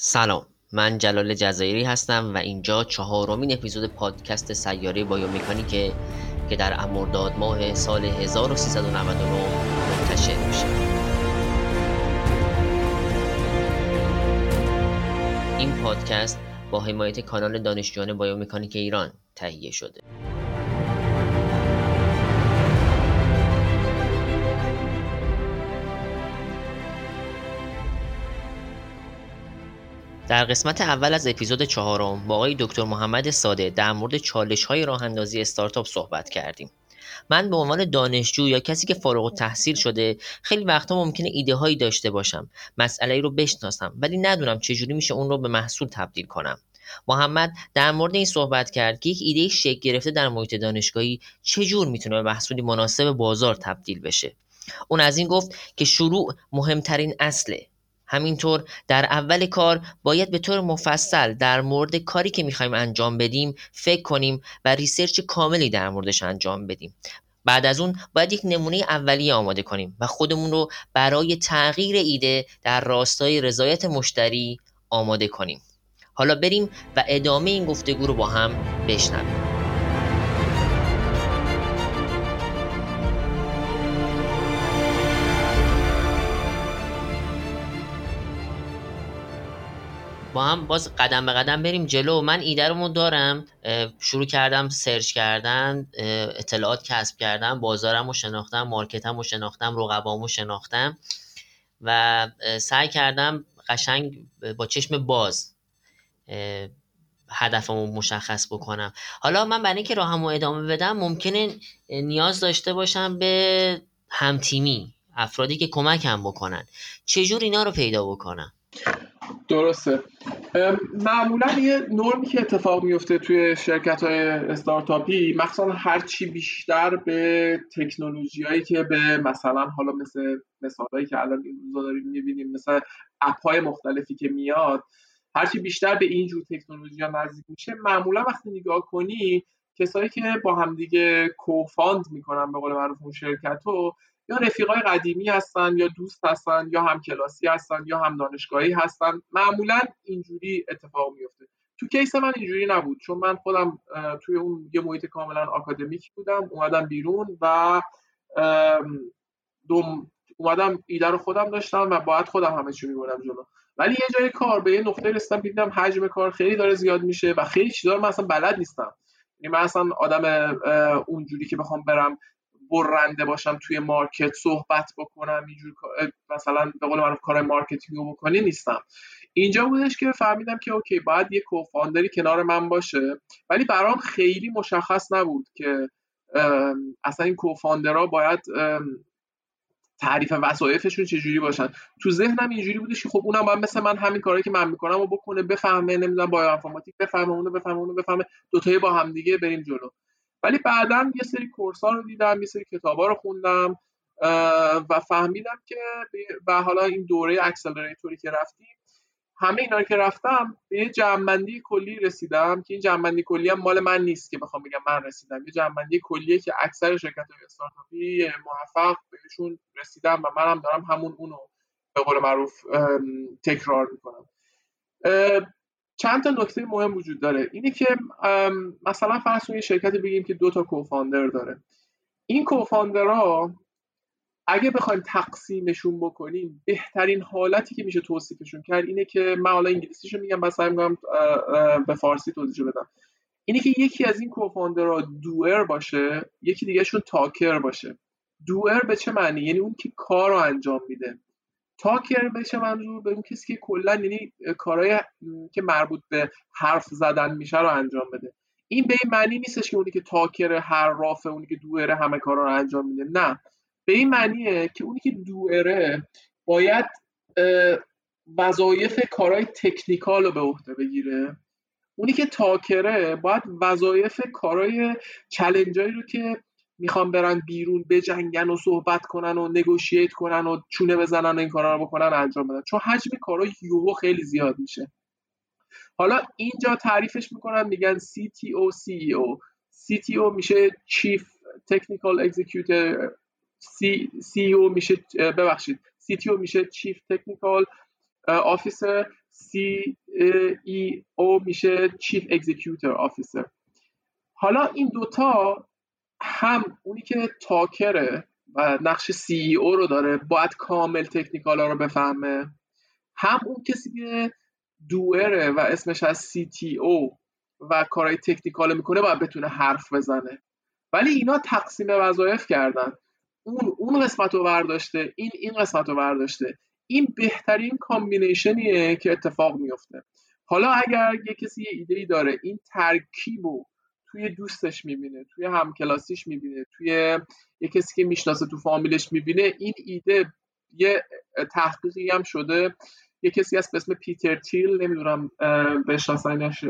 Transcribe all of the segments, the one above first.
سلام من جلال جزایری هستم و اینجا چهارمین اپیزود پادکست سیاره بایومکانیکه که در امرداد ماه سال 1399 منتشر میشه. این پادکست با حمایت کانال دانشجویان بایومکانیک ایران تهیه شده. در قسمت اول از اپیزود چهارم با آقای دکتر محمد ساده در مورد چالش های راه اندازی استارتاپ صحبت کردیم. من به عنوان دانشجو یا کسی که فارغ و تحصیل شده خیلی وقتا ممکنه ایده هایی داشته باشم مسئله رو بشناسم ولی ندونم چجوری میشه اون رو به محصول تبدیل کنم. محمد در مورد این صحبت کرد که یک ایده شکل گرفته در محیط دانشگاهی چجور می‌تونه به محصولی مناسب بازار تبدیل بشه. اون از این گفت که شروع مهمترین اصله. همینطور در اول کار باید به طور مفصل در مورد کاری که می‌خوایم انجام بدیم فکر کنیم و ریسرچ کاملی در موردش انجام بدیم. بعد از اون باید یک نمونه اولیه آماده کنیم و خودمون رو برای تغییر ایده در راستای رضایت مشتری آماده کنیم. حالا بریم و ادامه این گفتگو رو با هم بشنویم. هم باز قدم به قدم بریم جلو. من ایده رو دارم شروع کردم سرچ کردن اطلاعات کسب کردم بازارم رو شناختم مارکتم رو شناختم رقبام رو شناختم و سعی کردم قشنگ با چشم باز هدفمو مشخص بکنم. حالا من برای اینکه راهمو ادامه بدم ممکنه نیاز داشته باشم به همتیمی افرادی که کمکم بکنن. چجور اینا رو پیدا بکنم؟ درسته. معمولا یه نرمی که اتفاق میفته توی شرکت های استارتاپی مخصوصا هرچی بیشتر به تکنولوژی هایی که به مثلا حالا مثل مثال هایی که الان این روزا داریم می‌بینیم مثل اپ های مختلفی که میاد هرچی بیشتر به این جور تکنولوژی ها نزدیک میشه معمولا وقتی نگاه کنی کسایی که با همدیگه کوفاند می‌کنن به قول معروف اون شرکت رو یا رفیقای قدیمی هستن یا دوست هستن یا هم کلاسی هستن یا هم دانشگاهی هستن. معمولا اینجوری اتفاق میفته تو کیس من اینجوری نبود چون من خودم توی اون یه محیط کاملا آکادمیک بودم. اومدم بیرون و دوم اومدم ایده رو خودم داشتم و باید خودم همه چی میبردم جلو. ولی یه جای کار به یه نقطه رسیدم دیدم حجم کار خیلی داره زیاد میشه و خیلی چیزا من اصلا بلد نیستم. یعنی من اصلا آدم اونجوری که بخوام برم برنده باشم توی market صحبت بکنم اینجور مثلا به قول معروف کار marketing رو بکنی نیستم. اینجا بودش که فهمیدم که okay باید یه co-founder ی کنار من باشه ولی برام خیلی مشخص نبود که اصلا این co-founder ها باید تعریف وظایفشون چجوری باشن. تو ذهنم اینجوری بودش که خب اونم باید مثل من همین کاری که من می‌کنم و بکنه بفهمه نمی‌دونم با انفرماتیک بفهمه اونو بفهمه اونو بفهمه دوتایی با همدیگه بریم جلو. ولی بعدا یه سری کورس ها رو دیدم یه سری کتاب ها رو خوندم و فهمیدم که و حالا این دوره اکسلراتوری که رفتیم همه اینا که رفتم به یه جمعبندی کلی رسیدم که این جمعبندی کلی هم مال من نیست که بخوام بگم من رسیدم. یه جمعبندی کلیه که اکثر شرکت های استارتاپی موفق بهشون رسیدم و منم دارم همون اونو به قول معروف تکرار می‌کنم. چند تا نکته مهم وجود داره. اینه که مثلا فرض کنید شرکت بگیم که دو تا کوفاندر داره. این کوفاندرها اگه بخوایم تقسیمشون بکنیم بهترین حالتی که میشه توصیفشون کرد اینه که من حالا میگم بس میگم به فارسی توضیح بدم. اینه که یکی از این کوفاندرها دوئر باشه یکی دیگهشون تاکر باشه. دوئر به چه معنی؟ یعنی اون که کار رو انجام میده. تاکر بشه منظور؟ به اون کسی که کلا یعنی کارهای که مربوط به حرف زدن میشه رو انجام بده. این به این معنی نیستش که اونی که تاکر هر رافه اونی که دوئره همه کارا رو انجام میده. نه. به این معنیه که اونی که دوئره باید وظایف کارهای تکنیکال رو به عهده بگیره. اونی که تاکره باید وظایف کارهای چلنجایی رو که می‌خوان برن بیرون بجنگن و صحبت کنن و نگوشیت کنن و چونه بزنن و این کارا رو بکنن انجام بدن. چون حجم کارا یوهو خیلی زیاد میشه. حالا اینجا تعریفش می‌کنن میگن CTO CEO CTO میشه Chief Technical Executive. CEO میشه ببخشید. CTO میشه Chief Technical Officer. CEO میشه چیف اکزیکیوتر آفیسر حالا این دوتا هم اونی که تاکره و نقش سی او رو داره باید کامل تکنیکال ها رو بفهمه. هم اون کسی که دوره و اسمش از سی تی او و کارهای technical می‌کنه باید بتونه حرف بزنه. ولی اینا تقسیم وظایف کردن. اون اون قسمت رو برداشته این این قسمت رو برداشته. این بهترین combination یه که اتفاق میفته حالا اگر یه کسی یه ایده ای داره این ترکیب رو توی دوستش می‌بینه توی همکلاسیش می‌بینه توی یه کسی که می‌شناسه تو فامیلش می‌بینه. این ایده یه تحقیقی هم شده. یه کسی هست اسم پیتر تیل نمی‌دونم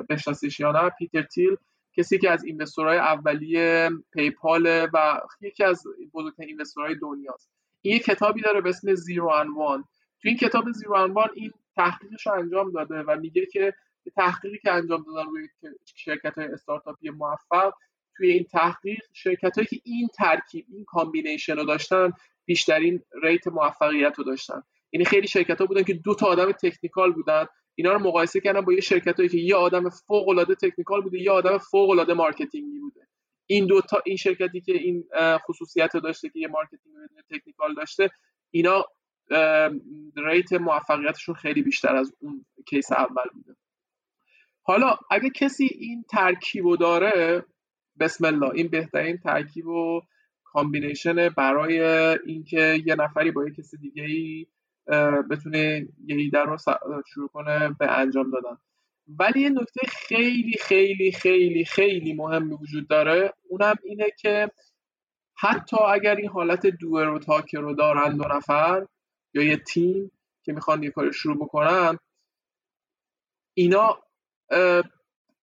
بشناسیش یا نه. پیتر تیل کسی که از investor های اولیه پیپال و یکی از بزرگترین investor های دنیاست. این یه کتابی داره به اسم Zero to One. تو این کتاب Zero to One این تحقیقش رو انجام داده و میگه که تحقیقی که انجام دادن روی شرکت های استارتاپی موفق توی این تحقیق شرکت هایی که این ترکیب این combination رو داشتن بیشترین rate موفقیت رو داشتن. یعنی خیلی شرکت ها بودن که دو تا آدم technical بودن. اینا رو مقایسه کردن با یه شرکت هایی که یه آدم فوق العاده technical بوده یه آدم فوق العاده marketing ی بوده. این دو تا این شرکتی که این خصوصیت رو داشته که یه marketing technical داشته اینا rate موفقیتشون خیلی بیشتر از اون case اول بوده. حالا اگه کسی این ترکیب رو داره بسم الله این بهترین ترکیب و combination برای اینکه یه نفری با یه کسی دیگه ای بتونه یه ایده رو شروع کنه به انجام دادن. ولی یه نکته خیلی خیلی خیلی خیلی مهمی وجود داره اونم اینه که حتی اگر این حالت doer و talker رو دارن دو نفر یا یه تیم که می‌خوان یه کاری شروع بکنن اینا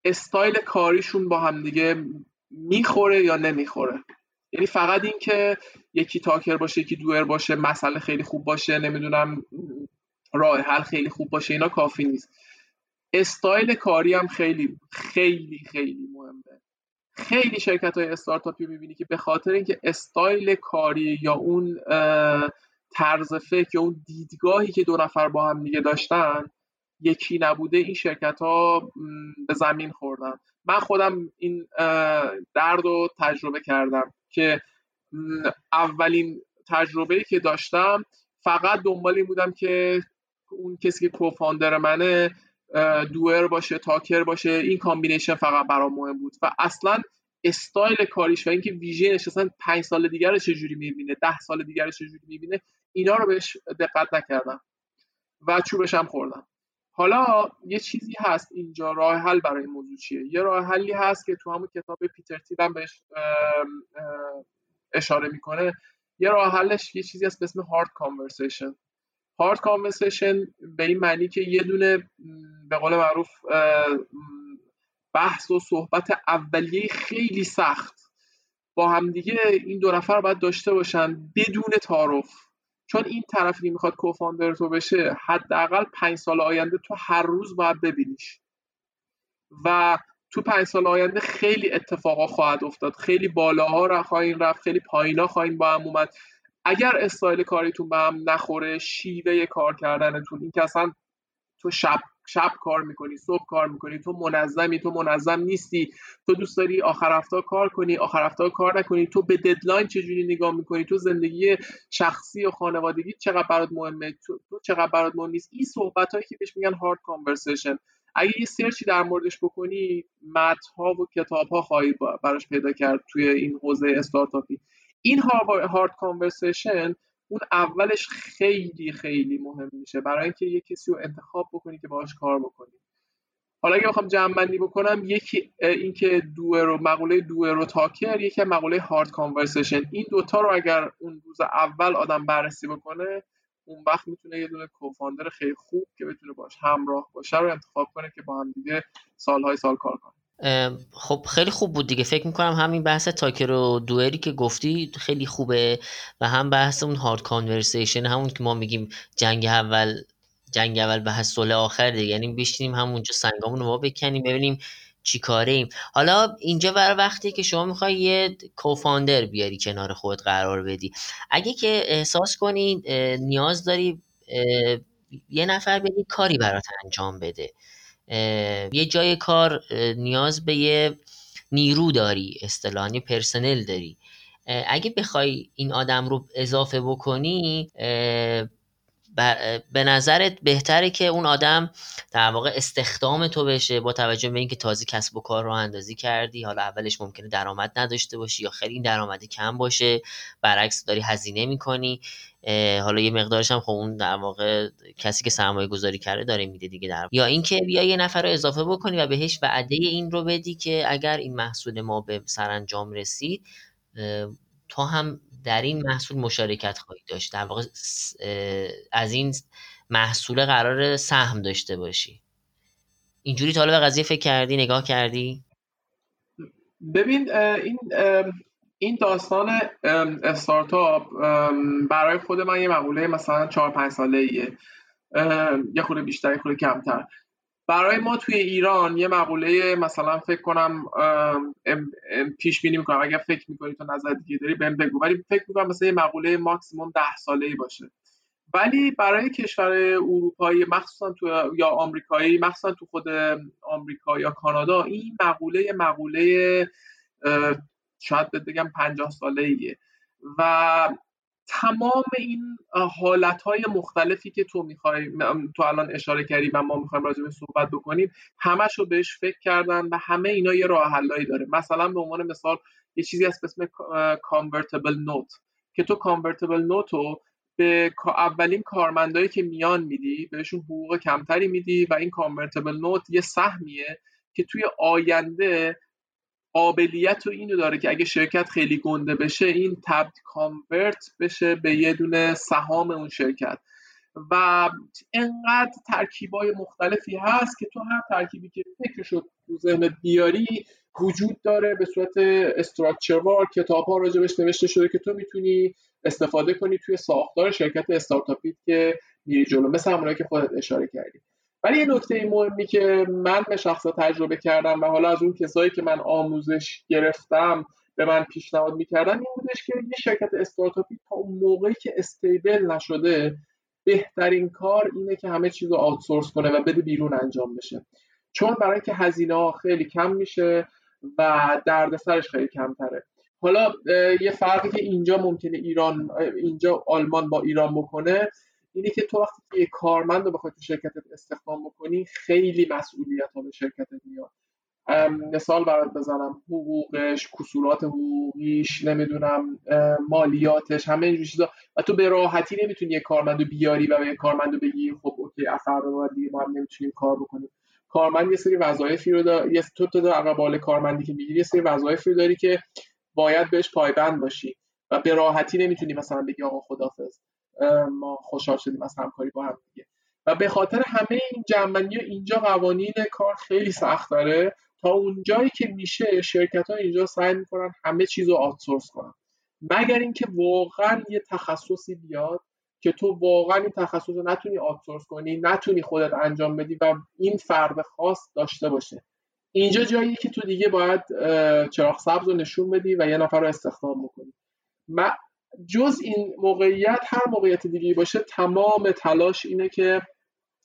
استایل کاریشون با هم دیگه می‌خوره یا نمی‌خوره. یعنی فقط این که یکی talker باشه یکی doer باشه مسئله خیلی خوب باشه نمی‌دونم راه حل خیلی خوب باشه اینا کافی نیست. استایل کاری هم خیلی خیلی خیلی مهمه. خیلی شرکت های استارتاپی می‌بینی که به خاطر اینکه استایل کاری یا اون طرز فکر یا اون دیدگاهی که دو نفر با هم دیگه داشتن یکی نبوده این شرکت ها به زمین خوردن. من خودم این درد رو تجربه کردم که اولین تجربه که داشتم فقط دنبال این بودم که اون کسی که co-founder منه doer باشه talker باشه این combination فقط برام مهم بود. و اصلا استایل کاریش و اینکه vision ش اصلا پنج سال دیگر رو چجوری می‌بینه ده سال دیگر رو چجوری می‌بینه اینا رو بهش دقت نکردم و چوبش هم خوردم. حالا یه چیزی هست اینجا راه حل برای این موضوع چیه؟ یه راه حلی هست که تو همون کتاب پیتر تیل بهش اشاره می‌کنه. یه راه حلش یه چیزی هست به اسم هارد کانورسیشن هارد کانورسیشن به این معنی که یه دونه به قول معروف بحث و صحبت اولیه خیلی سخت. با همدیگه این دو نفر باید داشته باشن بدون تعارف. چون این طرفی می‌خواد کوفاندر تو بشه حداقل پنج سال آینده تو هر روز باید ببینیش. و تو پنج سال آینده خیلی اتفاقا خواهد افتاد. خیلی بالاها را خواهیم رفت خیلی پایینا خواهیم با هم اومد. اگر استایل کاریتون به هم نخوره شیوه کار کردنتون این که اصلا تو شب شب کار می‌کنی صبح کار می‌کنی تو منظمی تو منظم نیستی. تو دوست داری آخر هفته کار کنی آخر هفته کار نکنی. تو به deadline چجوری نگاه می‌کنی؟ تو زندگی شخصی و خانوادگی چقدر برات مهمه؟ تو, تو چقدر برات مهم نیست؟ این صحبت هایی که بهش میگن hard conversation اگه یه search ی در موردش بکنی متن ها و کتاب ها خواهی براش پیدا کرد توی این حوزه استارتاپی این hard conversation اون اولش خیلی خیلی مهم میشه. برای اینکه یه کسی رو انتخاب بکنی که باهاش کار بکنی. حالا اگه بخوام جمع بندی بکنم یکی اینکه دو رو مقوله دو رو تاکر یکی مقوله هارد کانورسیشن این دوتا رو اگر اون روز اول آدم بررسی بکنه اون وقت می‌تونه یه دونه کوفاندر خیلی خوب که بتونه باش همراه باشه رو انتخاب کنه که با هم دیگه سالهای سال کار کنه خب خیلی خوب بود دیگه. فکر می‌کنم همین بحث تاکر و دوئری که گفتی خیلی خوبه و هم بحث اون هارد کانورسیشن همون که ما میگیم جنگ اول جنگ اول به صلح آخر دیگه. یعنی بشینیم همونجا سنگامون رو بکنیم ببینیم چی کاره ایم حالا اینجا بر وقتی که شما می‌خوای یه کوفاندر بیاری کنار خود قرار بدی. اگه که احساس کنی نیاز داری یه نفر بدی کاری برات انجام بده. یه جای کار نیاز به یه نیرو داری اصطلاحی پرسنل داری. اگه بخوای این آدم رو اضافه بکنی به نظرت بهتره که اون آدم در واقع استخدام تو بشه با توجه به اینکه تازه کسب و کار رو اندازی کردی حالا اولش ممکنه درآمد نداشته باشی یا خیلی درآمدی کم باشه برعکس داری هزینه می‌کنی. حالا یه مقدارش هم خب اون در واقع کسی که سرمایه گذاری کرده داره میده دیگه در یا اینکه بیا یه نفر رو اضافه بکنی و بهش وعده این رو بدی که اگر این محصول ما به سرانجام رسید تو هم در این محصول مشارکت خواهی داشت. در واقع از این محصول قرار سهم داشته باشی. اینجوری تا به قضیه فکر کردی نگاه کردی؟ ببین این این داستان استارتاپ برای خود من یه مقوله مثلا چهار پنج ساله ایه. یه خورده بیشتر یه خورده کمتر. برای ما توی ایران یه مقوله مثلا فکر کنم پیش بینی می‌کنم. اگر فکر می‌کنی تو نظر دیگه داری بهم بگو. ولی فکر می‌کنم مثلا یه مقوله ماکسیموم ده ساله ای باشه. ولی برای کشور اروپایی مخصوصا تو یا آمریکایی مخصوصا تو خود آمریکا یا کانادا این مقوله مقوله شاید بگم 50 ساله ایه. و تمام این حالت های مختلفی که تو می‌خوای تو الان اشاره کردی و ما می‌خوایم راجع به صحبت بکنیم همش رو بهش فکر کردن و همه اینا یه راه حلایی داره. مثلا به عنوان مثال یه چیزی هست به اسم convertible note که تو convertible note رو به اولین کارمندایی که میان میدی بهشون حقوق کمتری میدی و این convertible note یه سهمیه که توی آینده قابلیت و اینو داره که اگه شرکت خیلی گنده بشه این تبد convert بشه به یه دونه سهام اون شرکت. و انقدر ترکیبای مختلفی هست که تو هر ترکیبی که فکرشو تو ذهنت بیاری وجود داره به صورت استراکچروار کتاب ها راجبش نوشته شده که تو می‌تونی استفاده کنی توی ساختار شرکت استارتاپی که میری جلو. مثل همونایی که خودت اشاره کردی. ولی یه نکته مهمی که من به شخصا تجربه کردم و حالا از اون کسایی که من آموزش گرفتم به من پیشنهاد می‌کردن این بودش که یه شرکت استارتاپی تا اون موقعی که استیبل نشده بهترین کار اینه که همه چیز رو آوتسورس کنه و بده بیرون انجام بشه. چون برای اینکه هزینه ها خیلی کم میشه و دردسرش خیلی کمتره. حالا یه فرقی که اینجا ممکنه ایران اینجا آلمان با ایران بکنه اینه که تو وقتی یه کارمند رو بخوای تو شرکتت استخدام بکنی خیلی مسئولیت ها به شرکتت میاد. مثال برات بزنم. حقوقش کسورات حقوقیش نمی‌دونم مالیاتش همه اینجور چیزا. و تو به راحتی نمی‌تونی یه کارمند رو بیاری و به یه کارمند رو بگی خب اوکی اثر رو دیگه ما هم نمی‌تونیم کار بکنیم. کارمند یه سری وظایفی رو داره یه تو تو عقب کارمندی که می‌گیری یه سری وظایفی رو داری که باید بهش پایبند باشی. و به راحتی نمی‌تونی مثلا بگی آقا خدافظ ما خوشحال شدیم از همکاری با هم دیگه. و به خاطر همه این جنبندی اینجا قوانین کار خیلی سخت داره. تا اونجایی که میشه شرکت ها اینجا سعی می‌کنن همه چیز رو آتسورس کنن. مگر اینکه واقعا یه تخصصی بیاد که تو واقعا این تخصص رو نتونی آتسورس کنی نتونی خودت انجام بدی و این فرد خاص داشته باشه. اینجا جایی که تو دیگه باید چراغ سبز رو نشون بدی و یه نفر رو استخدام بکنی. جز این موقعیت هر موقعیت دیگه باشه تمام تلاش اینه که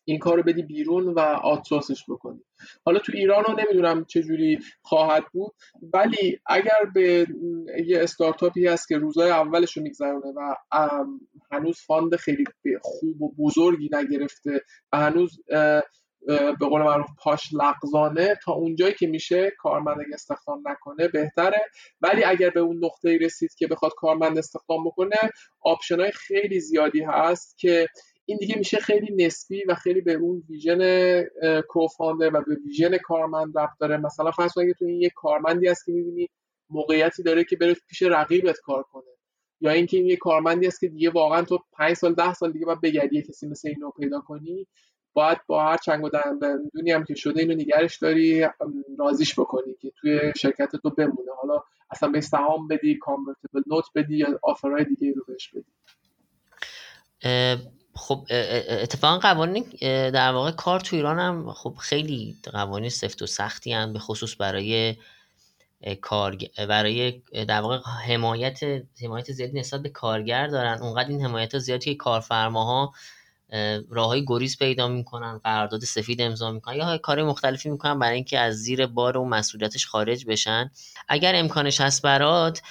این کار رو بدی بیرون و آتسورسش بکنی. حالا تو ایران رو نمی‌دونم چجوری خواهد بود ولی اگر به یه استارتاپی هست که روزای اولش رو میگذرونه و هنوز fund خیلی خوب و بزرگی نگرفته و هنوز به قول معروف پاش لغزانه تا اونجایی که میشه کارمند استخدام نکنه بهتره. ولی اگر به اون نقطه رسید که بخواد کارمند استخدام بکنه option های خیلی زیادی هست که این دیگه میشه خیلی نسبی و خیلی به اون vision کوفاندر و به ویژن کارمند رفت داره. مثلا فرض اگه تو این یه کارمندی هست که می‌بینی موقعیتی داره که بره پیش رقیبت کار کنه. یا اینکه این یه کارمندی هست که دیگه واقعا تو 5 سال ده سال دیگه باید بگردی کسی مثل اینو پیدا کنی. باید با هر چنگ و دندونی هم که شده اینو نگرش داری رازیش بکنی که توی شرکت تو بمونه. حالا اصلا به سهام بدی کانورتیبل نوت بدی یا آفرهای دیگه رو بهش بدی. خب اتفاقا قوانین در واقع کار تو ایران هم خب خیلی قوانین سفت و سختی هم به خصوص برای کار برای در واقع حمایت حمایت زیادی نسبت به کارگر دارن. اونقدر این حمایت زیادی که کارفرماها راه های گریز پیدا می‌کنن قرارداد سفید امضا می‌کنن یا کار مختلفی می‌کنن برای اینکه از زیر بار و مسئولیتش خارج بشن. اگر امکانش هست برات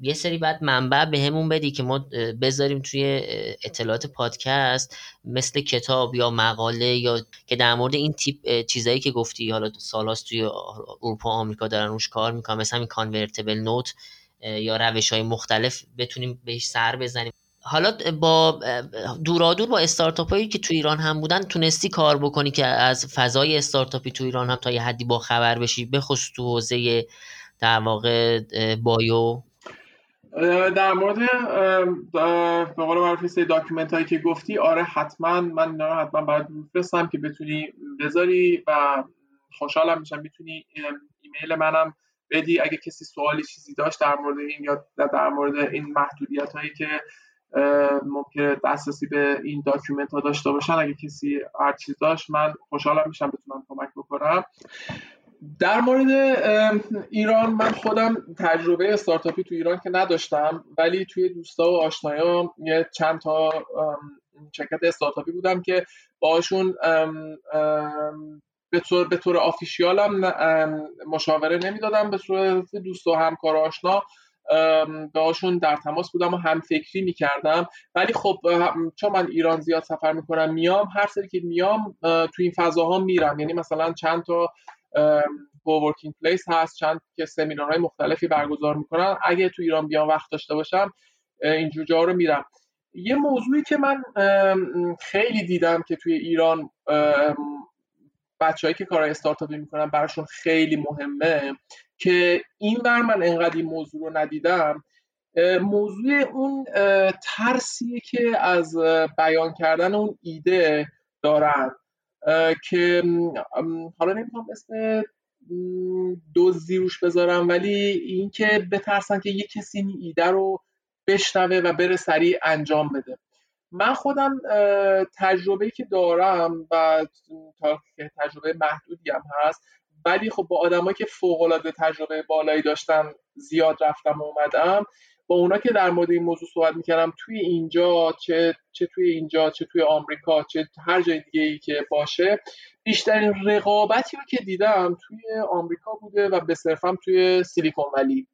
یه سری بعد منبع بهمون بدی که ما بذاریم توی اطلاعات پادکست مثل کتاب یا مقاله یا که در مورد این تیپ چیزایی که گفتی حالا سالاست توی اروپا و آمریکا دارن روش کار می‌کنن مثل همین کانورتبل نوت یا روش های مختلف بتونیم بهش سر بزنیم. حالا با دورادور با استارتاپ هایی که تو ایران هم بودن تونستی کار بکنی که از فضای استارتاپی تو ایران هم تا یه حدی با خبر بشی بخصوص تو حوزه در واقع bio. در مورد به قول معروف document هایی که گفتی آره حتما من اینا حتما برات میفرستم که بتونی بذاری و خوشحالم میشم. می‌تونی ایمیل منم بدی. اگه کسی سوالی چیزی داشت در مورد این یا در مورد این محدودیت هایی که ممکنه دسترسی به این document ها داشته باشن. اگه کسی هر چیز داشت من خوشحالم میشم بتونم کمک بکنم. در مورد ایران من خودم تجربه استارتاپی تو ایران که نداشتم ولی توی دوستا و آشنایام یه چند تا شرکت استارتاپی بودم که باشون به طور به طور آفیشیالم مشاوره نمی‌دادم به صورت دوست و همکار آشنا. باشون در تماس بودم و هم فکری می‌کردم. ولی خب چون من ایران زیاد سفر می‌کنم میام هر سری که میام تو این فضاها میرم. یعنی مثلا چند تا کوورکینگ پلیس هست چند که سمینارهای مختلفی برگزار می‌کنن. اگه تو ایران بیام وقت داشته باشم اینجور جا رو میرم. یه موضوعی که من خیلی دیدم که توی ایران بچههایی که کارهای استارتاپی می‌کنن براشون خیلی مهمه که این بر من انقدر این موضوع رو ندیدم موضوع اون ترسیه که از بیان کردن اون ایده دارن که حالا نمی‌خوام اسم دزدی روش بذارم ولی اینکه بترسن که یه کسی این ایده رو بشنوه و بره سریع انجام بده. من خودم تجربه که دارم و تجربه محدودی هم هست ولی خب با آدمایی که فوق العاده تجربه بالایی داشتن زیاد رفتم و اومدم با اونا که در مورد این موضوع صحبت می‌کردم توی اینجا چه چه توی اینجا چه توی آمریکا چه هر جای دیگه ای که باشه بیشترین رقابتی رو که دیدم توی آمریکا بوده و به صرفم توی سیلیکون ولی.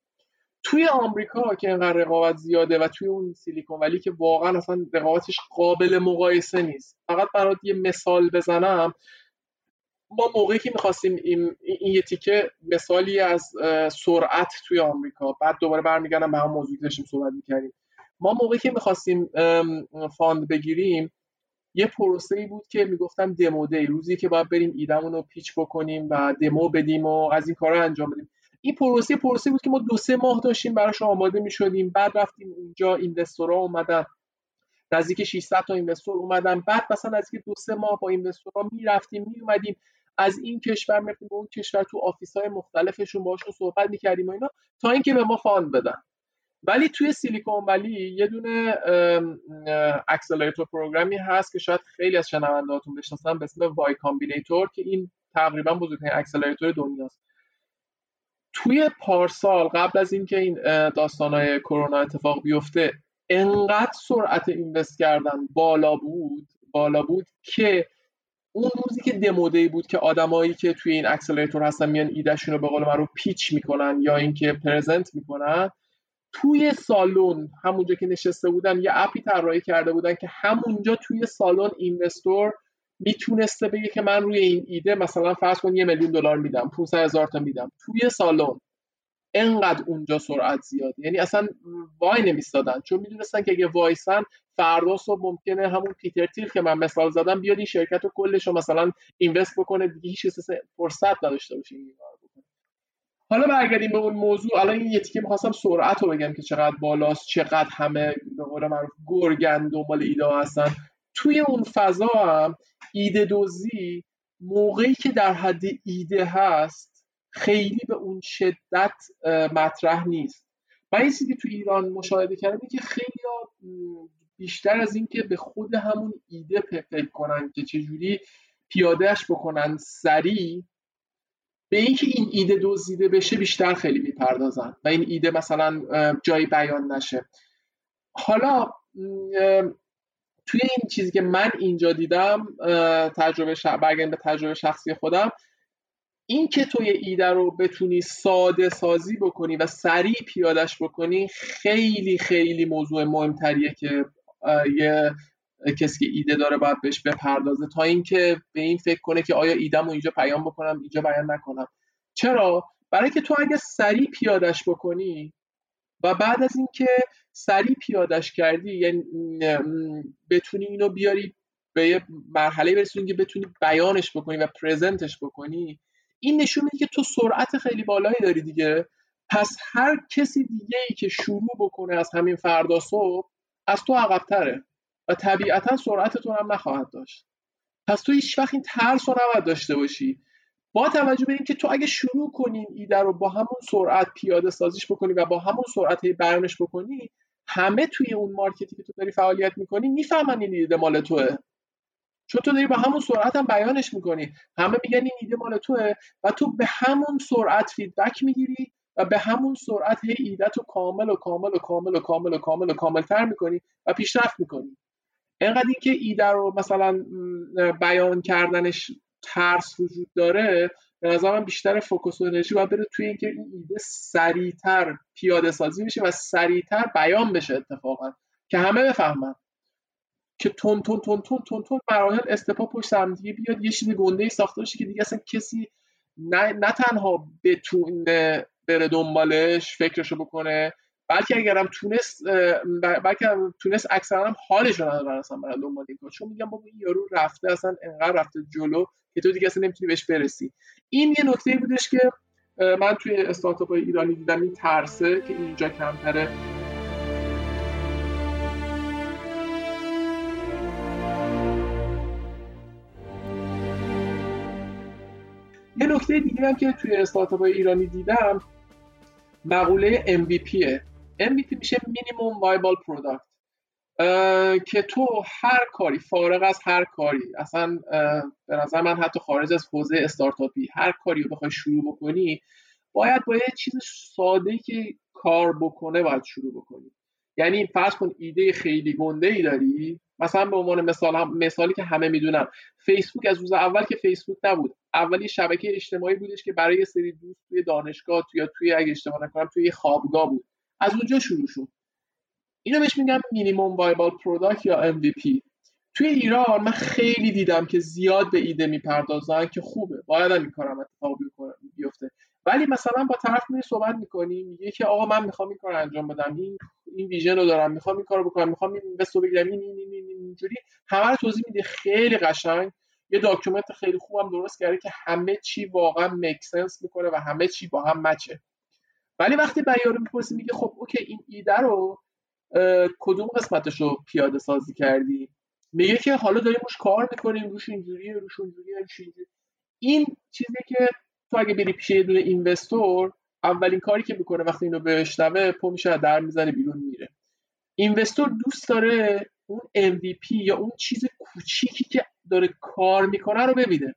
توی آمریکا که اینقدر رقابت زیاده و توی اون سیلیکون ولی که واقعا اصلا رقابتش قابل مقایسه نیست. فقط برات یه مثال بزنم. ما موقعی که می‌خواستیم این, این یه تیکه مثالی از سرعت توی آمریکا بعد دوباره برمیگردم به هم موضوعی داشتیم صحبت می‌کردیم. ما موقعی که می‌خواستیم fund بگیریم یه پروسه ای بود که می‌گفتم demo day روزی که باید بریم ایدمون رو pitch بکنیم و دمو بدیم و از این کارا انجام بدیم. این پروسه پروسه بود که ما دو سه ماه داشتیم براش آماده می‌شدیم. بعد رفتیم اونجا investor ها اومدن. نزدیک 600 تا investor اومدن. بعد مثلا نزدیک دو سه ماه با investor ها می‌رفتیم میومدیم از این کشور می‌رفتیم به اون کشور تو office های مختلفشون باشون صحبت می‌کردیم و اینا تا اینکه به ما fund بدن. ولی توی Silicon Valley یه دونه accelerator program ی هست که شاید خیلی از شنوندهاتون بشناسن به اسم Y Combinator که این تقریبا بزرگترین accelerator دنیاست. توی پارسال قبل از اینکه این داستانهای کرونا اتفاق بیفته انقدر سرعت invest کردن بالا بود بالا بود که اون روزی که demo day بود که آدمایی که توی این accelerator هستن میان ایدهشون رو به قول رو pitch می‌کنن یا اینکه present می‌کنن توی سالن همونجا که نشسته بودن یه اپی طراحی کرده بودن که همونجا توی سالن اینوستور می‌تونسته بگه که من روی این ایده مثلا فرض کن یه میلیون دلار میدم 500 هزار تا میدم. توی سالن انقدر اونجا سرعت زیاده. یعنی اصلا وای نمیستادن. چون می‌دونستن که اگه وایسن فردا صبح ممکنه همون پیتر تیل که من مثال زدم بیاد این شرکت رو کلش رو مثلا اینوست بکنه دیگه هیچ فرصت نداشته باشه این بکنه. حالا برگردیم به اون موضوع. الان این یه تیکه می‌خواستم سرعت رو بگم که چقدر بالاست چقدر همه به قول معروف گرگن دنبال ایده هستن. توی اون فضا هم ایده دوزی موقعی که در حد ایده هست خیلی به اون شدت مطرح نیست. من این چیزی تو ایران مشاهده کردم که خیلی بیشتر از اینکه به خود همون ایده فکر کنن که چجوری پیادهش بکنن سریع به اینکه این ایده دزدیده بشه بیشتر خیلی می‌پردازن و این ایده مثلا جایی بیان نشه. حالا توی این چیزی که من اینجا دیدم تجربه ش... به تجربه شخصی خودم این که تو یه ایده رو بتونی ساده سازی بکنی و سریع پیادش بکنی خیلی خیلی موضوع مهمتریه که یه کسی که ایده داره باید بهش بپردازه. تا اینکه به این فکر کنه که آیا ایدم رو اینجا پیام بکنم اینجا بیان نکنم. چرا؟ برای که تو اگه سریع پیادش بکنی و بعد از اینکه سریع پیادش کردی یعنی بتونی اینو بیاری به یه مرحله برسونی که بتونی بیانش بکنی و پرزنتش بکنی این نشون میده که تو سرعت خیلی بالایی داری دیگه. پس هر کسی دیگه ای که شروع بکنه از همین فردا صبح از تو عقبتره و طبیعتا سرعتتون هم نخواهد داشت. پس تو هیچ وقت این ترس رو نباید داشته باشی. با توجه به اینکه تو اگه شروع کنی ایده رو با همون سرعت پیاده سازیش بکنی و با همون سرعت بیانش بکنی همه توی اون market ی که تو داری فعالیت می‌کنی می‌فهمن این ایده مال توه. چون تو داری به همون سرعت هم بیانش می‌کنی. همه میگن این ایده مال توه و تو به همون سرعت feedback می‌گیری و به همون سرعت هی ایده تو کامل و کامل و کامل و کامل و کامل و کامل تر می‌کنی و پیشرفت می‌کنی. اینقدر اینکه ایده رو مثلا بیان کردنش ترس وجود داره به نظر من بیشتر فوکوس و انرژی باید بره توی اینکه این ایده سریعتر پیاده سازی بشه و سریعتر بیان بشه اتفاقا. که همه بفهمن. که تون تون تون تون تون تون مراحل استپا پشت هم دیگه بیاد. یه چیز گنده ساخته باشه که دیگه اصلا کسی نه, نه تنها بتونه بره دنبالش فکرشو بکنه بلکه اگرم تونست بلکه تونست اکثرا هم حالش رو ندارن اصلا برن دنبال این چون میگم بابا این یارو رفته اصلا انقدر رفته جلو که تو دیگه اصلا نمی‌تونی بهش برسی. این یه نکته بودش که من توی استارتاپ های ایرانی دیدم این ترسه که اینجا کمتره. نکته دیگه هم که توی استارتاپ های ایرانی دیدم مقوله MVP MVP میشه minimum viable product که تو هر کاری فارغ از هر کاری اصلا به نظر من حتی خارج از حوزه استارتاپی هر کاری رو بخوای شروع بکنی باید با یه چیز ساده که کار بکنه باید شروع بکنی. یعنی فرض کن ایده خیلی گنده ای داری؟ مثلا به عنوان مثال هم مثالی که همه می‌دونن فیسبوک از روز اول که فیسبوک نبود اولی شبکه اجتماعی بودش که برای سری دوست توی دانشگاه یا توی اگه اشتباه نکنم توی خوابگاه بود. از اونجا شروع شد. اینو بهش میگم minimum viable product یا MVP توی ایران من خیلی دیدم که زیاد به ایده می‌پردازن که خوبه. باید این کارم اتفاق بیفته. ولی مثلا با طرف میری صحبت می‌کنی میگه که آقا من می‌خوام این کار انجام بدم این این vision رو دارم می‌خوام این کارو بکنم می‌خوام این invest و بگیرم این این این, این, اینجوری همه رو توضیح میده خیلی قشنگ. یه document خیلی خوبم درست کرده که همه چی واقعا make sense می‌کنه و همه چی با هم match ه ولی وقتی بیارو می‌پرسی میگه خب اوکی این ایده رو کدوم قسمتش رو پیاده سازی کردی؟ میگه که حالا داریم روش کار می‌کنیم روش اینجوریه روش اونجوریه این چیزی که تو اگه بری پیش یه دونه اینوستور اولین کاری که می‌کنه وقتی اینو بشنوه پو میشه در می‌زنه بیرون میره. اینوستور دوست داره اون MVP یا اون چیز کوچیکی که داره کار می‌کنه رو ببینه.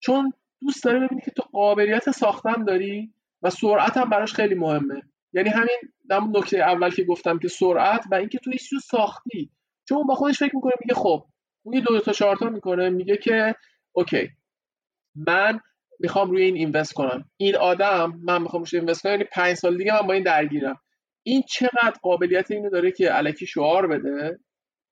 چون دوست داره ببینه که تو قابلیت ساختن داری و سرعت هم براش خیلی مهمه. یعنی همین همون نکته اول که گفتم که سرعت و اینکه تو هیچ ساختی. چون با خودش فکر می‌کنه میگه خب اون دو تا چهار تا می‌کنه میگه که اوکی. من می‌خوام روی این اینوست کنم. این آدم من می‌خوام روش اینوست کنم یعنی پنج سال دیگه من با این درگیرم. این چقدر قابلیت اینو داره که علکی شعار بده؟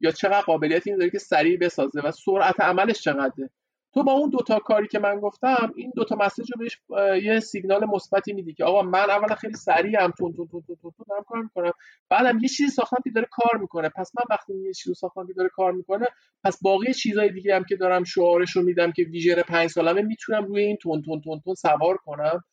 یا چقدر قابلیت اینو داره که سریع بسازه و سرعت عملش چقدره؟ تو با اون دوتا کاری که من گفتم این دوتا مسیج رو بهش یه سیگنال مثبتی میدی که آقا من اولا خیلی سریعم تون تون تون تون تون, دارم کار می‌کنم. بعدم یه چیزی ساختم که داره کار می‌کنه. پس من وقتی یه چیزی ساختم که داره کار می‌کنه پس باقی چیزای دیگه هم که دارم شعارش رو میدم که ویژن پنج سالمه می‌تونم روی این تون تون تون تون سوار کنم.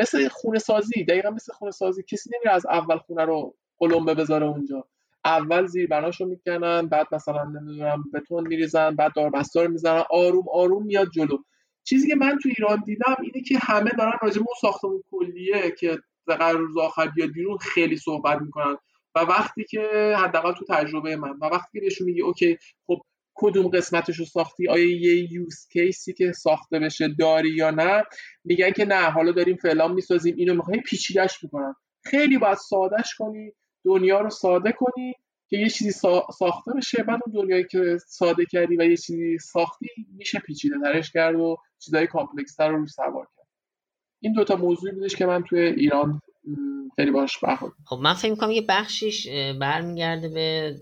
مثل خونه سازی دقیقا مثل خونه سازی کسی نمیره از اول خونه رو قلمبه بذاره اونجا. اول زیر بناشو می‌کنن بعد مثلا نمی‌دونم بتون میریزن بعد داربستار می‌زنن. آروم آروم میاد جلو. چیزی که من تو ایران دیدم اینه که همه دارن راجع به اون ساختمون کلیه که قرار روز آخر بیاد بیرون خیلی صحبت می‌کنن. و وقتی که حداقل تو تجربه من و وقتی که بهشون میگی اوکی خب کدوم قسمتش رو ساختی؟ آیا یه یوز کیسی که ساخته بشه داری یا نه؟ میگن که نه حالا داریم فعلا می‌سازیم اینو می‌خوایم پیچیدش می‌کنن خیلی باید سادهش کنی. دنیا رو ساده کنی که یه چیزی ساخته بشه. بعد اون دنیایی که ساده کردی و یه چیزی ساختی میشه پیچیده ترش کرد و چیزای complex رو روش سوار کرد. این دوتا موضوعی بودش که من توی ایران خیلی باش برخورد خب من فکر می‌کنم یه بخشیش برمیگرده به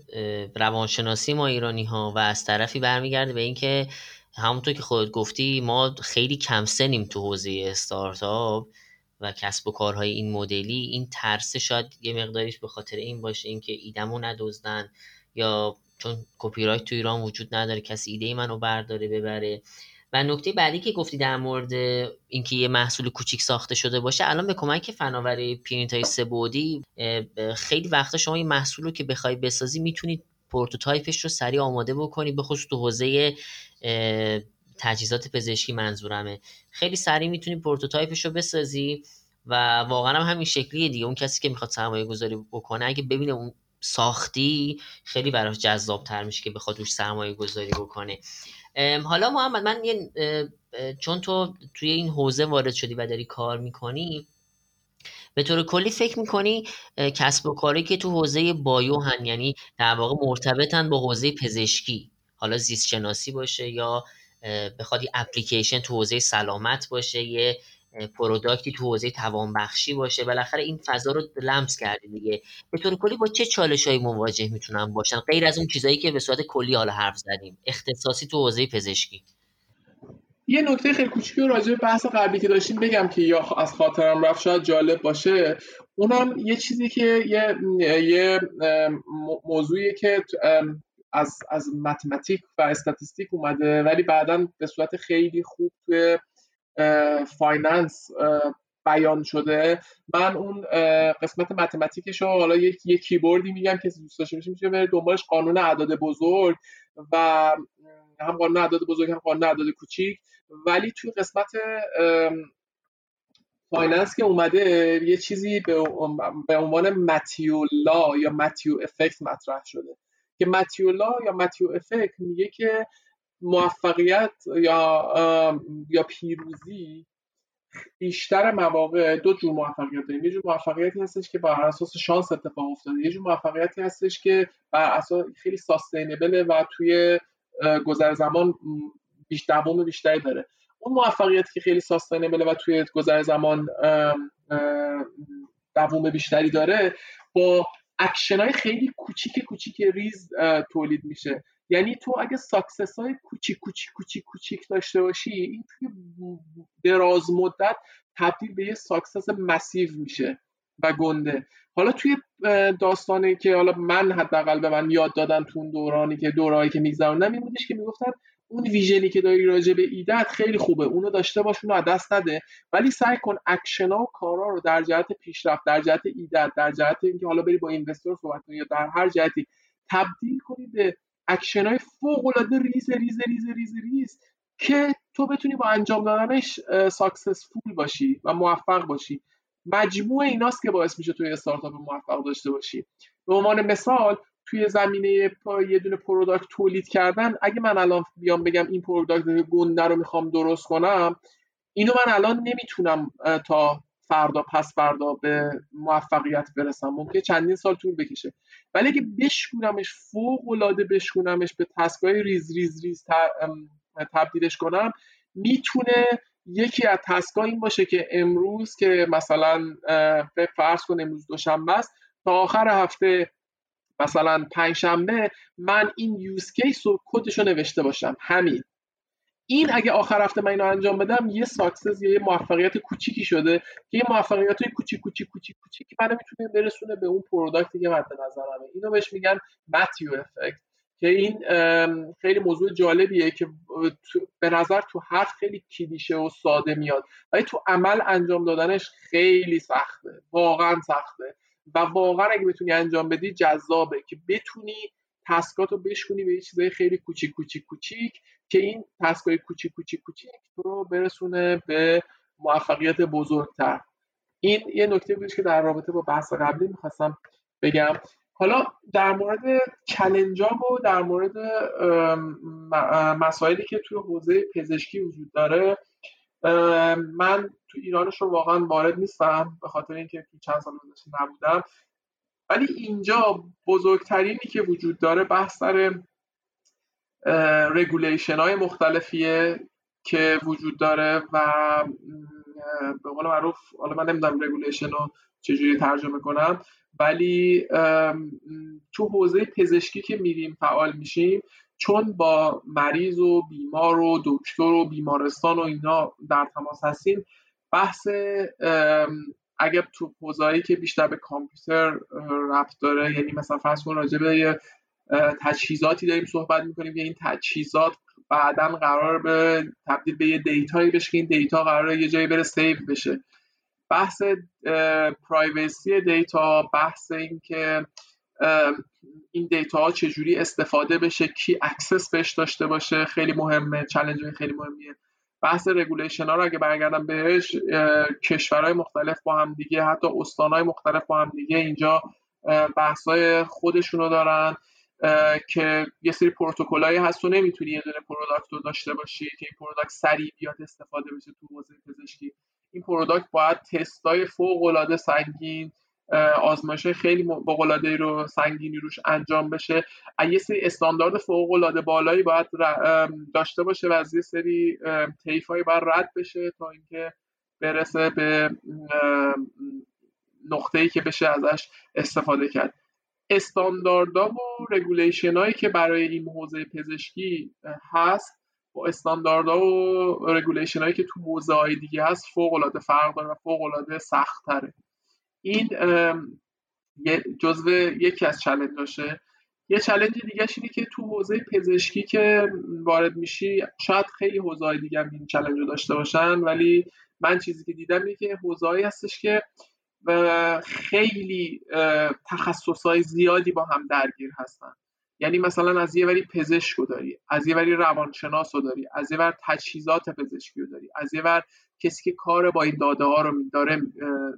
روانشناسی ما ایرانی ها و از طرفی برمیگرده به اینکه همونطور که خودت گفتی ما خیلی کم سنیم تو حوزه استارتاپ. و کسب و کارهای این مدلی این ترسه شاید یه مقداریش به خاطر این باشه اینکه ایدمو ندزدن یا چون کپی رایت تو ایران وجود نداره کسی ایده منو برداره ببره. و نکته بعدی که گفتی در مورد اینکه یه محصول کوچیک ساخته شده باشه الان به کمک فناوری پرینت های سه بعدی خیلی وقتا شما این محصول رو که بخوای بسازی می‌تونید prototype ش رو سریع آماده بکنی به خصوص تو حوزه تجهیزات پزشکی منظورمه. خیلی سریع می‌تونی prototype ش رو بسازی و واقعا هم همین شکلیه دیگه. اون کسی که می‌خواد سرمایه گذاری بکنه اگه ببینه اون ساختی خیلی براش جذاب تر میشه که بخواد روش سرمایه گذاری بکنه حالا محمد من یه چون تو توی این حوزه وارد شدی و داری کار می‌کنی به طور کلی فکر می‌کنی کسب و کاری که تو حوزه بایو هن یعنی در واقع مرتبطن با حوزه پزشکی حالا زیست شناسی باشه یا بخواد یه اپلیکیشن تو حوزه سلامت باشه یه پروداکتی تو حوزه توانبخشی باشه. بالاخره این فضا رو لمس کردی دیگه. به طور کلی با چه چالش های مواجه می‌تونن باشن؟ غیر از اون چیزایی که به صورت کلی حالا حرف زدیم. اختصاصی تو حوزه پزشکی. یه نکته خیلی کوچیکی راجع به بحث قبلی که داشتیم بگم که یا از خاطرم رفت شاید جالب باشه. اونم یه چیزی که یه, یه موضوعی که از, از mathematic و statistic اومده ولی بعدا به صورت خیلی خوب توی finance بیان شده. من اون قسمت mathematic ش رو حالا یک یه keyword ی میگم که دوست داشته باشیم میشه بره دنبالش قانون اعداد بزرگ و هم قانون اعداد بزرگ هم قانون اعداد کوچیک. ولی توی قسمت finance که اومده یه چیزی به عنوان Matthew law یا Matthew effect مطرح شده. که Matthew law یا Matthew effect میگه که موفقیت یا یا پیروزی بیشتر مواقع دو جور موفقیت داریم. یه جور موفقیتی هستش که بر اساس شانس اتفاق افتاده. یه جور موفقیتی هستش که بر اساس خیلی sustainable ه و توی گذر زمان بیش دوام بیشتری داره. اون موفقیتی که خیلی sustainable ه و توی گذر زمان دوام بیشتری داره با اکشن های خیلی کوچیک کوچیک ریز تولید میشه. یعنی تو اگه success های کوچیک کوچیک کوچیک کوچیک داشته باشی این توی دراز مدت تبدیل به یه success massive میشه و گنده. حالا توی داستانی که حالا من حداقل به من یاد دادن تو اون دورانی که دورایی که میگذروندم این بودش که می‌گفتن اون vision ی که داری راجع به ایدت خیلی خوبه. اونو داشته باش اونو دست نده. ولی سعی کن اکشنا و کارا رو در جهت پیشرفت در جهت ایدت در جهت اینکه حالا بری با investor صحبت کنی یا در هر جهتی تبدیل کنی به اکشن های فوق العاده ریز ریز ریز ریز ریز که تو بتونی با انجام دادنش successful باشی و موفق باشی. مجموع ایناست که باعث میشه توی استارتاپ موفق داشته باشی. به عنوان مثال توی زمینه یه دونه product تولید کردن. اگه من الان بیام بگم این product گنده رو می‌خوام درست کنم اینو من الان نمی‌تونم تا فردا پس فردا به موفقیت برسم. ممکنه چندین سال طول بکشه. ولی اگه بشکونمش فوق العاده بشکونمش به task ای ریز ریز ریز تبدیلش کنم می‌تونه یکی از task ا این باشه که امروز که مثلا فرض کن امروز دوشنبه است تا آخر هفته مثلا پنجشنبه من این use case رو کدش رو نوشته باشم؟ همین. این اگه آخر هفته من اینو انجام بدم یه success یا یه موفقیت کوچیکی شده که یه موفقیت های کوچیک کوچیک کوچیک کوچیک منو می‌تونه برسونه به اون product ی که مد نظرمه اینو بهش میگن ماتیو افکت که این خیلی موضوع جالبیه که به نظر تو حرف خیلی کلیشه و ساده میاد. ولی تو عمل انجام دادنش خیلی سخته. واقعا سخته. و واقعا اگه بتونی انجام بدی جذابه که بتونی تسکات رو بشکنی به یه چیزای خیلی کوچیک کوچیک کوچیک که این تسکای کوچیک کوچیک کوچیک رو برسونه به موفقیت بزرگتر. این یه نکته بود که در رابطه با بحث قبلی می‌خواستم بگم. حالا در مورد چلنجا و در مورد مسائلی که توی حوزه پزشکی وجود داره من تو ایرانش رو واقعا وارد نیستم به خاطر اینکه تو چند سال گذشته نبودم. ولی اینجا بزرگترینی که وجود داره بحث سر رگولیشن های مختلفیه که وجود داره و به قول معروف حالا من نمی‌دونم رگولیشن رو چجوری ترجمه کنم ولی تو حوزه پزشکی که میریم فعال میشیم چون با مریض و بیمار و دکتر و بیمارستان و اینا در تماس هستیم بحث اگر تو حوزه‌ای که بیشتر به کامپیوتر رفت داره یعنی مثلا فرض کن راجع به تجهیزاتی داریم صحبت می‌کنیم که این تجهیزات بعدا قرار به تبدیل به یه data یی بشه که این data قرار یه جایی بره save بشه. بحث privacy data بحث این که این data ها چجوری استفاده بشه کی access بهش داشته باشه خیلی مهمه چالش خیلی مهمیه. بحث regulation ها رو اگه برگردم بهش کشورهای مختلف با هم دیگه حتی استانهای مختلف با هم دیگه اینجا بحث های خودشونو دارن که یه سری پروتکلایی هست. و نمی‌تونی یه دونه product رو داشته باشی که این product سریع بیاد استفاده بشه تو حوزه پزشکی. این product باید تستای فوق العاده سنگین آزمایش خیلی فوق رو سنگینی روش انجام بشه. یه سری استاندارد فوق العاده بالایی باید داشته باشه و از یه سری طیفایی باید رد بشه تا اینکه برسه به نقطه ای که بشه ازش استفاده کرد. استانداردها و regulation هایی که برای این حوزه پزشکی هست با استانداردها و regulation هایی که تو حوزه های دیگه هست فوق العاده فرق داره و فوق العاده سخت تره این جزو یکی از challenge اشه. یه challenge دیگه اینه که تو حوزه پزشکی که وارد میشی شاید خیلی حوزه های دیگه هم این challenge رو داشته باشن ولی من چیزی که دیدم اینه که حوزه هستش که خیلی تخصص های زیادی با هم درگیر هستن. یعنی مثلا از یه وری پزشک داری از یه وری روانشناس رو داری از یه ور تجهیزات پزشکی رو داری از یه ور کسی که کار با این داده ها رو داره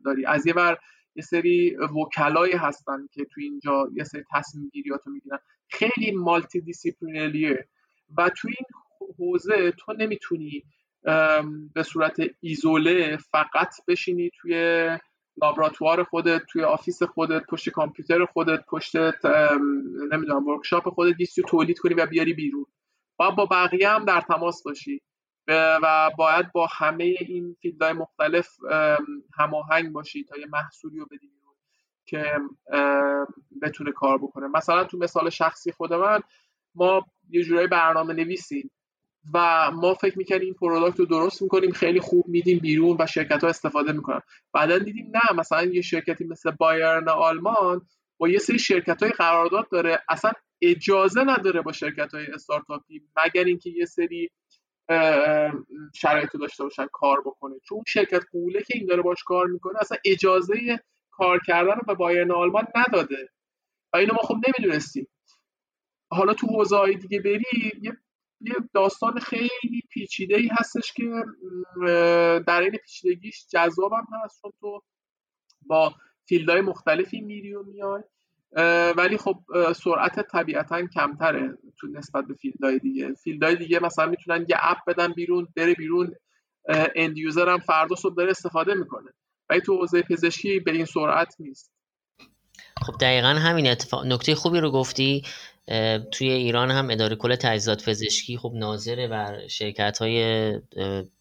داری از یه ور یه سری وکلایی هستن که تو اینجا یه سری تصمیم گیریات رو می‌گیرن. خیلی multidisciplinary ه و تو این حوزه تو نمی‌تونی به صورت ایزوله فقط بشینی توی لابراتوار خودت توی office خودت پشت کامپیوتر خودت پشت نمی‌دونم workshop خودت دیوایستی تولید کنی و بیاری بیرون. باید با بقیه هم در تماس باشی و باید با همه این field های مختلف هماهنگ باشی تا یه محصولی رو بدی که بتونه کار بکنه. مثلا تو مثال شخصی خود من ما یه جورایی برنامه نویسیم و ما فکر می‌کنیم این product رو درست می‌کنیم خیلی خوب میدیم بیرون و شرکت ها استفاده می‌کنن. بعدا دیدیم نه مثلا یه شرکتی مثل بایرن آلمان با یه سری شرکت های قرارداد داره. اصلا اجازه نداره با شرکت های استارتاپی مگر اینکه یه سری شرایط داشته باشن کار بکنه. چون شرکت غوله که این داره باش کار می‌کنه اصلا اجازه کار کردن رو به بایرن آلمان نداده. و اینو ما خب نمی‌دونستیم. حالا تو حوزه دیگه بری یه یه داستان خیلی پیچیده ای هستش که در این پیچیدگیش جذابم هست چون تو با field های مختلفی میری و میای ولی خب سرعت طبیعتا کمتره تو نسبت به field های دیگه. field های دیگه مثلا می‌تونن یه app بدن بیرون بره بیرون end user هم فردا صبح داره استفاده می‌کنه. ولی تو حوزه پزشکی به این سرعت نیست. خب دقیقا همین اتفاق نکته خوبی رو گفتی. توی ایران هم اداره کل تجهیزات پزشکی خب ناظره بر شرکت های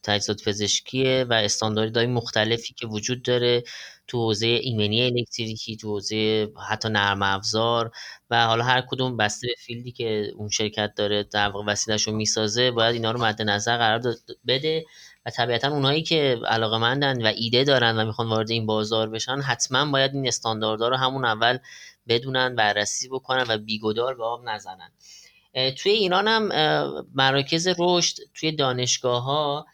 تجهیزات پزشکیه و استانداردهای مختلفی که وجود داره تو حوزه ایمنی الکتریکی تو حوزه حتی نرم افزار و حالا هر کدوم بسته به field ی که اون شرکت داره در واقع وسیلش رو می‌سازه باید اینا رو مد نظر قرار بده و طبیعتا اونایی که علاقه مندن و ایده دارن و می‌خوان وارد این بازار بشن حتما باید این استانداردها رو همون اول بدونن بررسی بکنن و بیگدار به آب نزنن. توی ایران هم مراکز رشد توی دانشگاه ها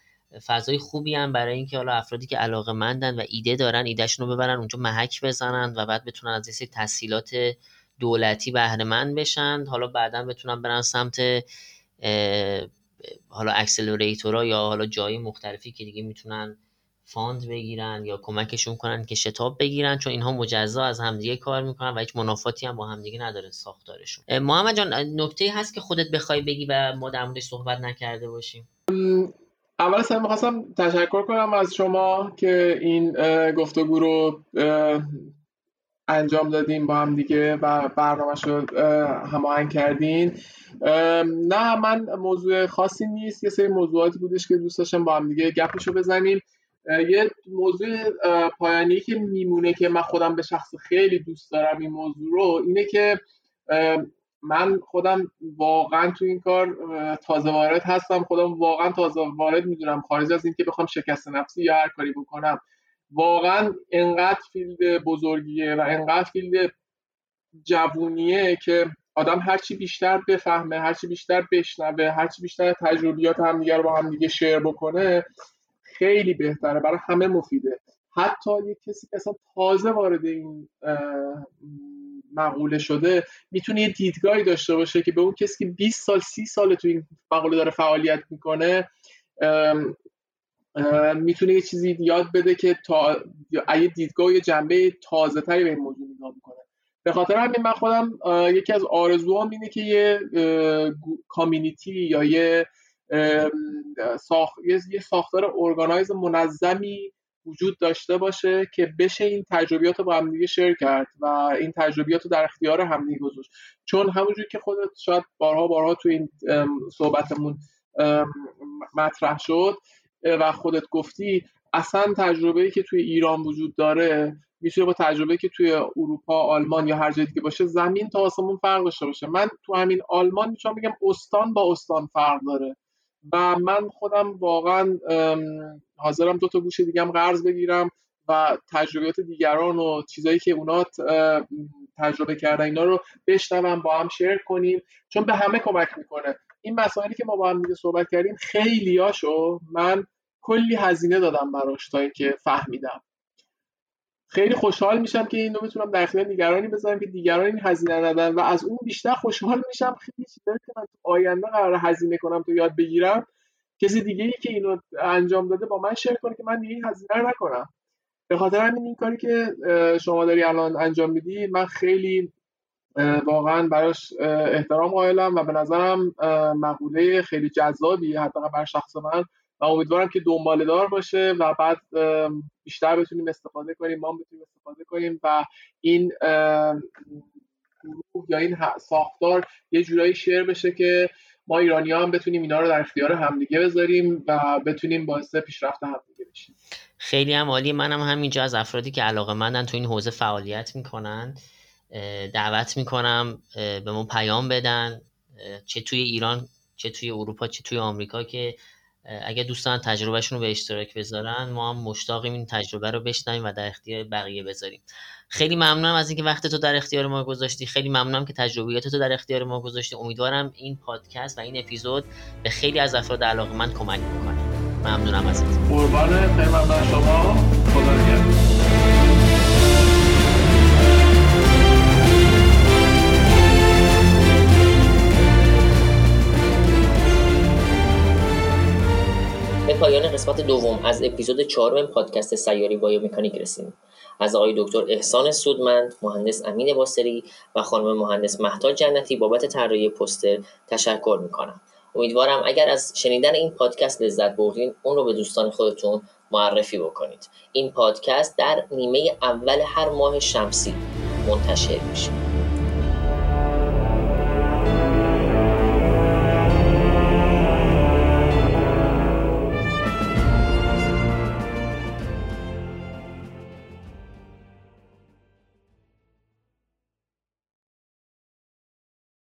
فضای خوبی هم برای اینکه حالا افرادی که علاقه مندن و ایده دارن ایدهشون رو ببرن اونجا محک بزنن و بعد بتونن از این تحصیلات دولتی بهره مند بشن. حالا بعدا بتونن برن سمت حالا اکسلراتورها یا حالا جایی مختلفی که دیگه می‌تونن فاند بگیرن یا کمکشون کنن که شتاب بگیرن چون اینها مجزا از همدیگه کار می‌کنن و هیچ منافاتی هم با همدیگه نداره ساختارشون. محمد جان نکته هست که خودت بخوای بگی و ما در موردش صحبت نکرده باشیم. اول سر می‌خواستم تشکر کنم از شما که این گفتگو رو انجام دادیم با هم دیگه و برنامهش رو هماهنگ کردین. نه من موضوع خاصی نیست. یه سری موضوعاتی بودش که دوست داشتم با هم دیگه گپشو بزنیم. یه موضوع پایانی که میمونه که من خودم به شخص خیلی دوست دارم این موضوع رو اینه که من خودم واقعا تو این کار تازه وارد هستم. خودم واقعا تازه وارد می‌دونم خارج از اینکه بخوام شکست نفسی یا هر کاری بکنم. واقعا انقدر field بزرگیه و انقدر field جوونیه که آدم هرچی بیشتر بفهمه هرچی بیشتر بشنوه هرچی بیشتر تجربیات همدیگه رو با هم دیگه شیر بکنه خیلی بهتره. برای همه مفیده. حتی یک کسی که اصلا تازه وارد این مقوله شده می‌تونه یه دیدگاهی داشته باشه که به اون کسی که 20 سال 30 سال تو این مقوله داره فعالیت می‌کنه می‌تونه یه چیزی یاد بده که تا یه دیدگاه یه جنبه تازه تری به این موضوع نگاه می‌کنه. به خاطر همین من خودم یکی از آرزوام اینه که یه کامیونیتی یا یه ساخت یه ساختار ارگانایز منظمی وجود داشته باشه که بشه این تجربیات رو با همدیگه شیر کرد و این تجربیات رو در اختیار همدیگه گذاشت. چون همونجوری که خودت شاید بارها بارها تو این صحبتمون مطرح شد و خودت گفتی اصلا تجربه‌ای که توی ایران وجود داره میشه با تجربه که توی اروپا آلمان یا هر جایی دیگه باشه زمین تا آسمون فرق داشته باشه. من تو همین آلمان می‌تونم بگم استان با استان فرق داره. و من خودم واقعا حاضرم دو تا گوش دیگه قرض بگیرم و تجربیات دیگران و چیزایی که اونا تجربه کردن اینا رو بشنوم با هم شیر کنیم. چون به همه کمک می‌کنه. این مسائلی که ما با هم دیگه صحبت کردیم خیلیاشو من کلی هزینه دادم براش تا اینکه فهمیدم. خیلی خوشحال میشم که اینو می‌تونم در اختیار دیگرانی بذارم که دیگران این هزینه ندن و از اون بیشتر خوشحال میشم. خیلی چیزایی که من تو آینده قرار هزینه کنم تو یاد بگیرم. کسی دیگه ای که اینو انجام داده با من شیر کنه که من دیگه این هزینه نکنم. به خاطر همین این کاری که شما داری الان انجام میدی من خیلی واقعا براش احترام قائلم و به نظرم مقوله خیلی جذابی حتی بر شخص من و امیدوارم که دنباله دار باشه و بعد بیشتر بتونیم استفاده کنیم ما بتونیم استفاده کنیم و این یا این ساختار یه جورایی شعر بشه که ما ایرانی هم بتونیم اینا رو در اختیار همدیگه بذاریم و بتونیم باعث پیشرفت همدیگه بشیم. خیلی هم عالی. منم هم همینجا از افرادی که علاقه مندن تو این حوزه فعالیت می‌کنن. دعوت می‌کنم به ما پیام بدن چه توی ایران چه توی اروپا چه توی آمریکا که اگر دوستان تجربهشون رو به اشتراک بذارن ما هم مشتاقیم این تجربه رو بشنویم و در اختیار بقیه بذاریم. خیلی ممنونم از اینکه وقت تو در اختیار ما گذاشتی. خیلی ممنونم که تجربیات تو در اختیار ما گذاشتی. امیدوارم این پادکست و این اپیزود به خیلی از افراد علاقه من کمک می‌کنه. ممنونم ازت. قربان خیلی شما. خدا پایان قسمت دوم از اپیزود چهارم پادکست سیاری بایومکانیک رسیدیم. از آقای دکتر احسان سودمند مهندس امین باسری و خانم مهندس مهتا جنتی بابت طراحی پوستر تشکر می‌کنم. امیدوارم اگر از شنیدن این پادکست لذت بردین اون رو به دوستان خودتون معرفی بکنید. این پادکست در نیمه اول هر ماه شمسی منتشر میشه.